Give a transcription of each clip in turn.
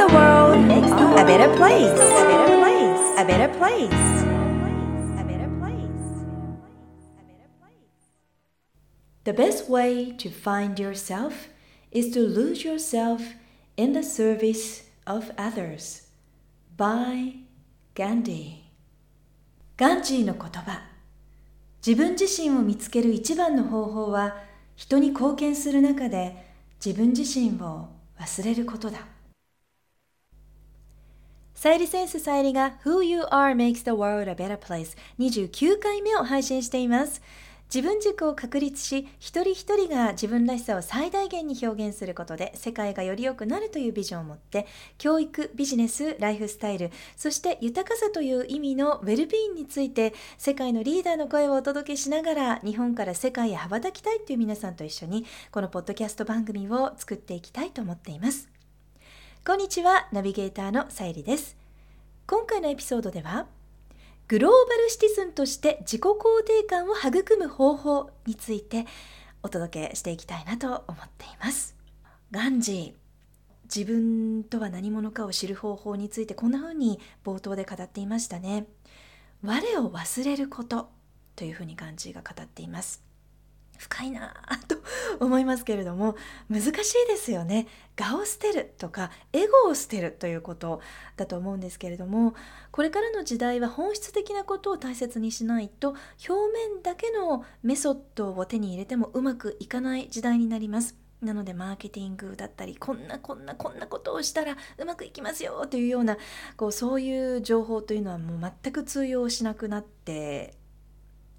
the world a better place. A better place. A better place. A better place. The best way to find yourself is to lose yourself in the service of others. By Gandhi. ガンジーの言葉。自分自身を見つける一番の方法は、人に貢献する中で自分自身を忘れることだ。さゆりセンスさゆりが Who You Are Makes the World a Better Place 29回目を配信しています。自分軸を確立し、一人一人が自分らしさを最大限に表現することで世界がより良くなるというビジョンを持って、教育、ビジネス、ライフスタイル、そして豊かさという意味のウェルビーンについて、世界のリーダーの声をお届けしながら、日本から世界へ羽ばたきたいという皆さんと一緒に、このポッドキャスト番組を作っていきたいと思っています。こんにちは、ナビゲーターのさゆりです。今回のエピソードでは、グローバルシティズンとして自己肯定感を育む方法についてお届けしていきたいなと思っています。ガンジー、自分とは何者かを知る方法についてこんな風に冒頭で語っていましたね。我を忘れることというふうにガンジーが語っています。深いなと思いますけれども難しいですよね我を捨てるとかエゴを捨てるということだと思うんですけれどもこれからの時代は本質的なことを大切にしないと表面だけのメソッドを手に入れてもうまくいかない時代になります。なのでマーケティングだったりこんなこんなこんなことをしたらうまくいきますよというようなこうそういう情報というのはもう全く通用しなくなって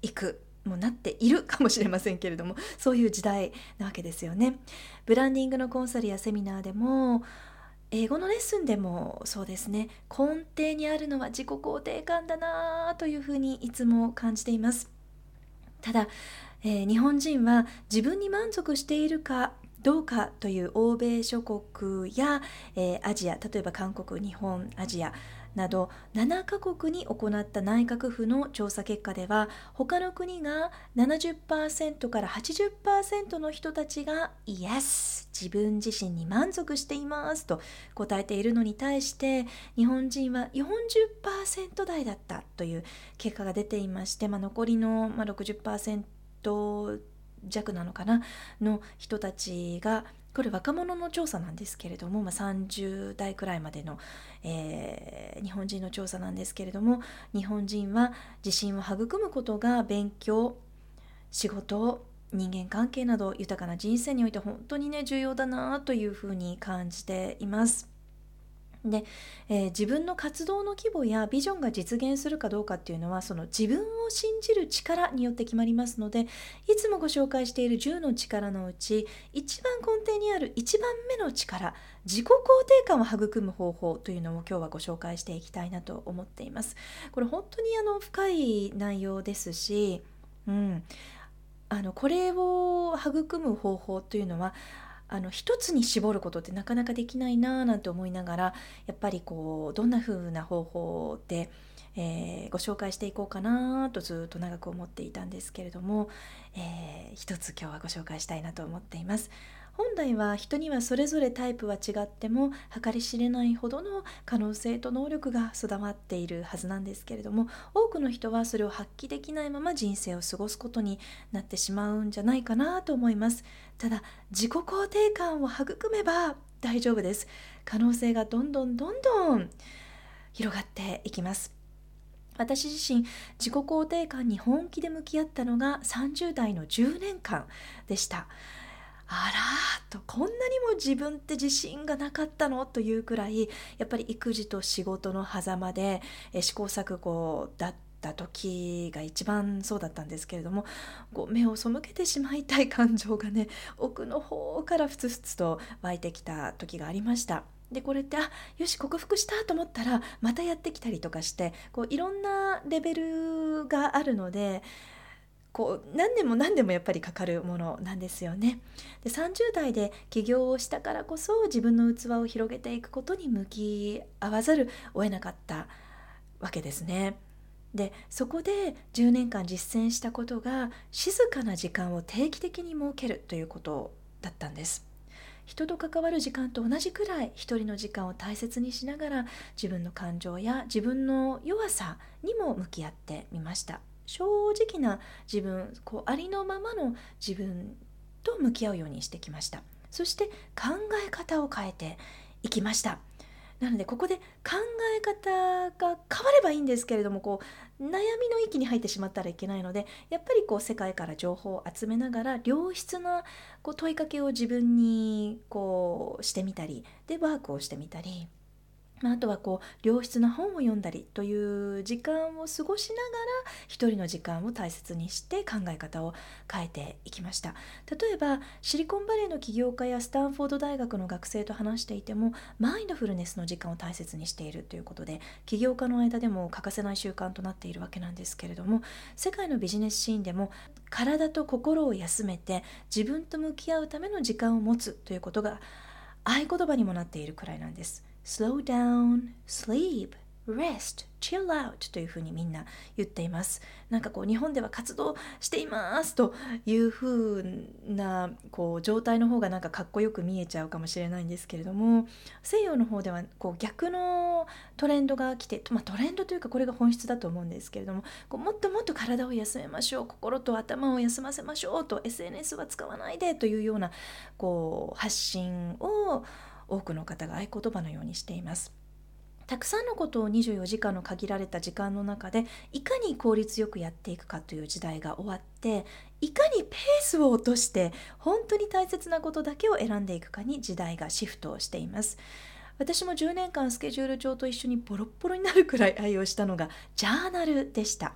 いくもうなっているかもしれませんけれども そういう時代なわけですよね。ブランディングのコンサルやセミナーでも英語のレッスンでもそうですね根底にあるのは自己肯定感だなというふうにいつも感じています。ただ、えー、日本人は自分に満足しているかどうかという欧米諸国や、えー、アジア例えば韓国日本アジアなど7カ国に行った内閣府の調査結果では他の国が70%から80%の人たちが Yes 自分自身に満足していますと答えているのに対して日本人は40%台だったという結果が出ていまして、まあ、残りの60%弱なのかなの人たちがこれ若者の調査なんですけれども、まあ、30代くらいまでの、えー、日本人の調査なんですけれども日本人は自信を育むことが勉強仕事人間関係など豊かな人生において本当にね重要だなというふうに感じています。で、えー、自分の活動の規模やビジョンが実現するかどうかっていうのはその自分を信じる力によって決まりますのでいつもご紹介している10の力のうち一番根底にある1番目の力自己肯定感を育む方法というのを今日はご紹介していきたいなと思っています。これ本当にあの深い内容ですし、うん、あのこれを育む方法というのはあの一つに絞ることってなかなかできないなーなんて思いながらやっぱりこうどんな風な方法で、えー、ご紹介していこうかなとずっと長く思っていたんですけれども、えー、一つ今日はご紹介したいなと思っています。本来は人にはそれぞれタイプは違っても計り知れないほどの可能性と能力が備わっているはずなんですけれども多くの人はそれを発揮できないまま人生を過ごすことになってしまうんじゃないかなと思います。ただ自己肯定感を育めば大丈夫です。可能性がどんどんどんどん広がっていきます。私自身自己肯定感に本気で向き合ったのが30代の10年間でした。あらとこんなにも自分って自信がなかったの？というくらいやっぱり育児と仕事の狭間で試行錯誤だった時が一番そうだったんですけれどもこう目を背けてしまいたい感情がね奥の方からふつふつと湧いてきた時がありました。でこれってあよし克服したと思ったらまたやってきたりとかしてこういろんなレベルがあるのでこう何年も何年もやっぱりかかるものなんですよね。で30代で起業をしたからこそ自分の器を広げていくことに向き合わざるを得なかったわけですね。でそこで10年間実践したことが静かな時間を定期的に設けるということだったんです。人と関わる時間と同じくらい一人の時間を大切にしながら自分の感情や自分の弱さにも向き合ってみました正直な自分こうありのままの自分と向き合うようにしてきました。そして考え方を変えていきました。なのでここで考え方が変わればいいんですけれどもこう悩みの域に入ってしまったらいけないのでやっぱりこう世界から情報を集めながら良質なこう問いかけを自分にこうしてみたりでワークをしてみたりまあ、とはこう良質な本を読んだりという時間を過ごしながら一人の時間を大切にして考え方を変えていきました例えばシリコンバレーの起業家やスタンフォード大学の学生と話していてもマインドフルネスの時間を大切にしているということで起業家の間でも欠かせない習慣となっているわけなんですけれども世界のビジネスシーンでも体と心を休めて自分と向き合うための時間を持つということが合言葉にもなっているくらいなんです。Slow down, sleep, rest, chill out というふうにみんな言っています。なんかこう日本では活動していますというふうなこう状態の方がなんかかっこよく見えちゃうかもしれないんですけれども西洋の方ではこう逆のトレンドが来て、まあ、トレンドというかこれが本質だと思うんですけれどもこうもっともっと体を休めましょう心と頭を休ませましょうと SNS は使わないでというようなこう発信を多くの方が合言葉のようにしています。たくさんのことを24時間の限られた時間の中でいかに効率よくやっていくかという時代が終わっていかにペースを落として本当に大切なことだけを選んでいくかに時代がシフトをしています私も10年間スケジュール帳と一緒にボロッボロになるくらい愛用したのがジャーナルでした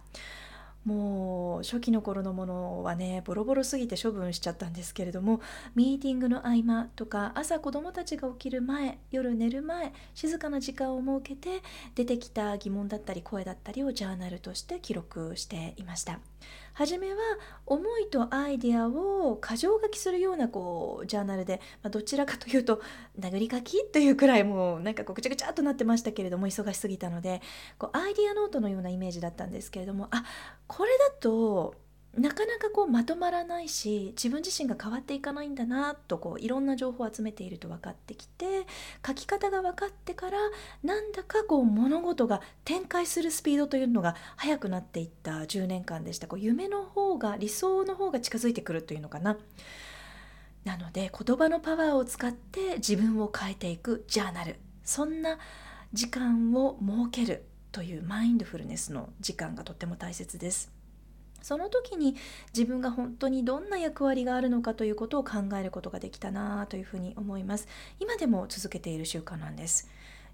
もう初期の頃のものはねボロボロすぎて処分しちゃったんですけれどもミーティングの合間とか朝子どもたちが起きる前夜寝る前静かな時間を設けて出てきた疑問だったり声だったりをジャーナルとして記録していました。初めは思いとアイデアを箇条書きするようなこうジャーナルで、まあ、どちらかというと殴り書きというくらいもうなんかこうぐちゃぐちゃっとなってましたけれども忙しすぎたのでこうアイデアノートのようなイメージだったんですけれどもあこれだとなかなかこうまとまらないし自分自身が変わっていかないんだなとこういろんな情報を集めていると分かってきて書き方が分かってからなんだかこう物事が展開するスピードというのが速くなっていった10年間でしたこう夢の方が理想の方が近づいてくるというのかな。なので言葉のパワーを使って自分を変えていくジャーナルそんな時間を設けるというマインドフルネスの時間がとっても大切です。その時に自分が本当にどんな役割があるのかということを考えることができたなというふうに思います。今でも続けている習慣なんです。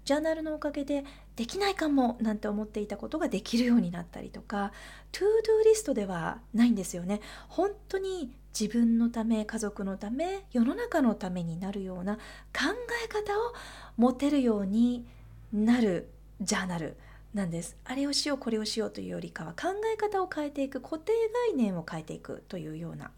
ジャーナルのおかげでできないかもなんて思っていたことができるようになったりとかトゥードゥリストではないんですよね。本当に自分のため家族のため世の中のためになるような考え方を持てるようになるジャーナル。なんです。あれをしようこれをしようというよりかは考え方を変えていく固定概念を変えていくというような、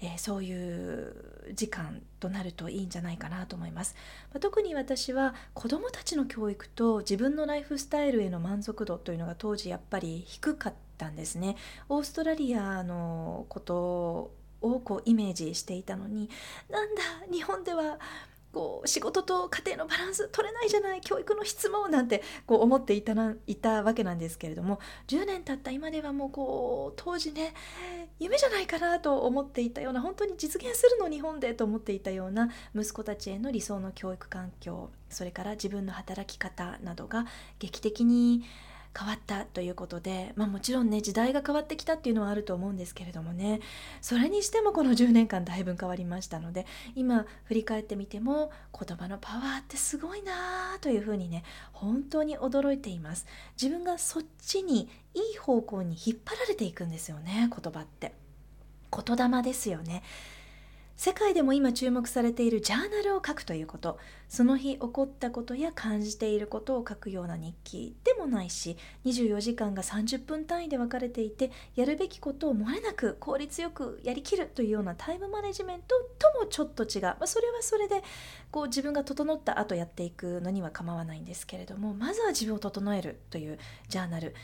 えー、そういう時間となるといいんじゃないかなと思います、まあ、特に私は子どもたちの教育と自分のライフスタイルへの満足度というのが当時やっぱり低かったんですね。オーストラリアのことをこうイメージしていたのになんだ日本ではこう仕事と家庭のバランス取れないじゃない教育の質問なんてこう思っていたないたわけなんですけれども10年経った今ではもうこう当時ね夢じゃないかなと思っていたような本当に実現するの日本でと思っていたような息子たちへの理想の教育環境それから自分の働き方などが劇的に変わったということで、まあ、もちろんね時代が変わってきたっていうのはあると思うんですけれどもね。それにしてもこの10年間だいぶ変わりましたので今振り返ってみても言葉のパワーってすごいなあというふうにね本当に驚いています。自分がそっちにいい方向に引っ張られていくんですよね言葉って。言霊ですよね。世界でも今注目されているジャーナルを書くということ。その日起こったことや感じていることを書くような日記でもないし24時間が30分単位で分かれていてやるべきことを漏れなく効率よくやりきるというようなタイムマネジメントともちょっと違う、まあ、それはそれでこう自分が整った後やっていくのには構わないんですけれどもまずは自分を整えるというジャーナル。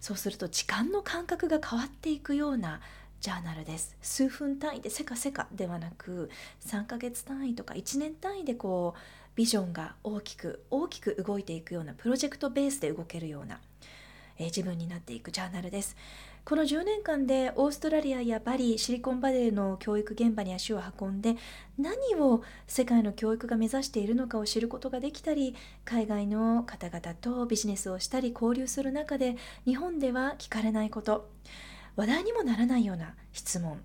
そうすると時間の感覚が変わっていくようなジャーナルです。数分単位でせかせかではなく3ヶ月単位とか1年単位でこうビジョンが大きく大きく動いていくようなプロジェクトベースで動けるような、えー、自分になっていくジャーナルです。この10年間でオーストラリアやバリシリコンバレーの教育現場に足を運んで何を世界の教育が目指しているのかを知ることができたり海外の方々とビジネスをしたり交流する中で日本では聞かれないこと。話題にもならないような質問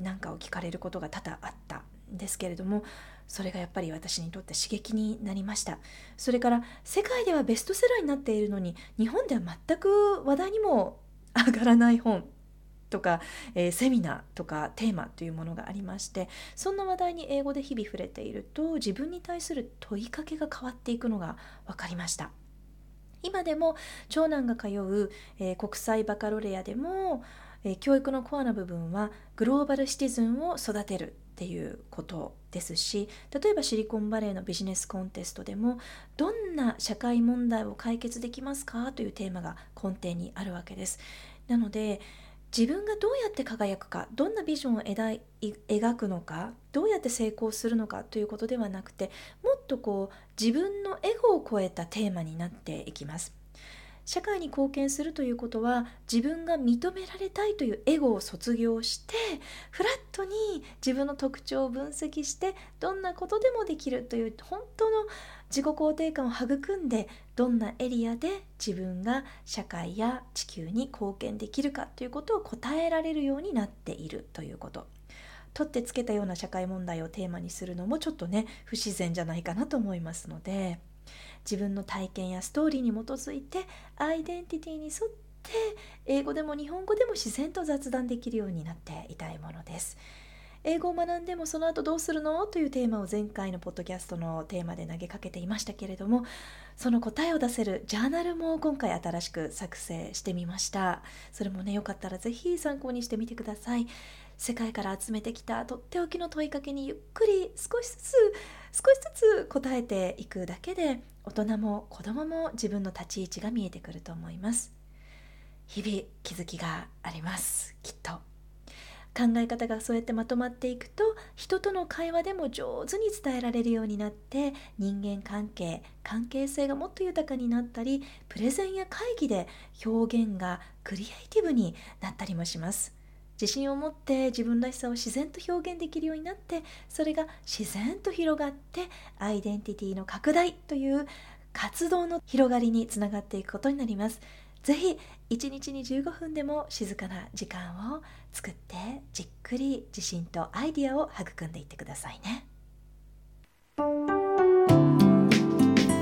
なんかを聞かれることが多々あったんですけれどもそれがやっぱり私にとって刺激になりました。それから世界ではベストセラーになっているのに日本では全く話題にも上がらない本とか、えー、セミナーとかテーマというものがありましてそんな話題に英語で日々触れていると自分に対する問いかけが変わっていくのが分かりました。今でも長男が通う、えー、国際バカロレアでもえ教育のコアな部分はグローバルシティズンを育てるっていうことですし例えばシリコンバレーのビジネスコンテストでもどんな社会問題を解決できますかというテーマが根底にあるわけです。なので自分がどうやって輝くかどんなビジョンを描くのかどうやって成功するのかということではなくてもっとこう自分のエゴを超えたテーマになっていきます。社会に貢献するということは自分が認められたいというエゴを卒業してフラットに自分の特徴を分析してどんなことでもできるという本当の自己肯定感を育んでどんなエリアで自分が社会や地球に貢献できるかということを答えられるようになっているということ。取ってつけたような社会問題をテーマにするのもちょっとね不自然じゃないかなと思いますので。自分の体験やストーリーに基づいてアイデンティティに沿って英語でも日本語でも自然と雑談できるようになっていたいものです。英語を学んでもその後どうするの？というテーマを前回のポッドキャストのテーマで投げかけていましたけれどもその答えを出せるジャーナルも今回新しく作成してみました。それもねよかったらぜひ参考にしてみてください。世界から集めてきたとっておきの問いかけにゆっくり少しずつ少しずつ答えていくだけで大人も子供も自分の立ち位置が見えてくると思います。日々気づきがあります。きっと。考え方がそうやってまとまっていくと人との会話でも上手に伝えられるようになって人間関係関係性がもっと豊かになったりプレゼンや会議で表現がクリエイティブになったりもします。自信を持って自分らしさを自然と表現できるようになってそれが自然と広がってアイデンティティの拡大という活動の広がりにつながっていくことになります。ぜひ1日に15分でも静かな時間を作ってじっくり自信とアイディアを育んでいってくださいね。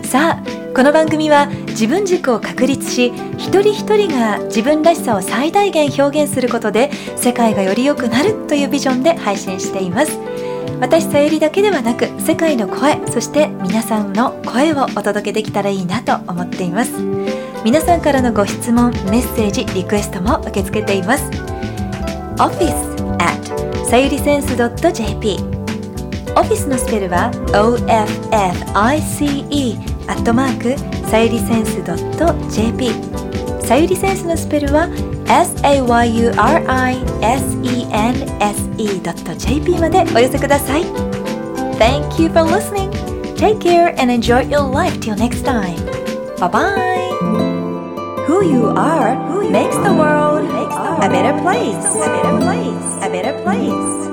さあこの番組は自分軸を確立し一人一人が自分らしさを最大限表現することで世界がより良くなるというビジョンで配信しています。私さゆりだけではなく世界の声そして皆さんの声をお届けできたらいいなと思っています。皆さんからのご質問メッセージリクエストも受け付けています。office at さゆりセンス .jp オフィスのスペルは OFFICE アットマークさゆりセンス .jp さゆりセンスのスペルは sayurisense.jp までお寄せください Thank you for listening Take care and enjoy your life till next time Bye bye Who you are makes the world a better place A better place A better place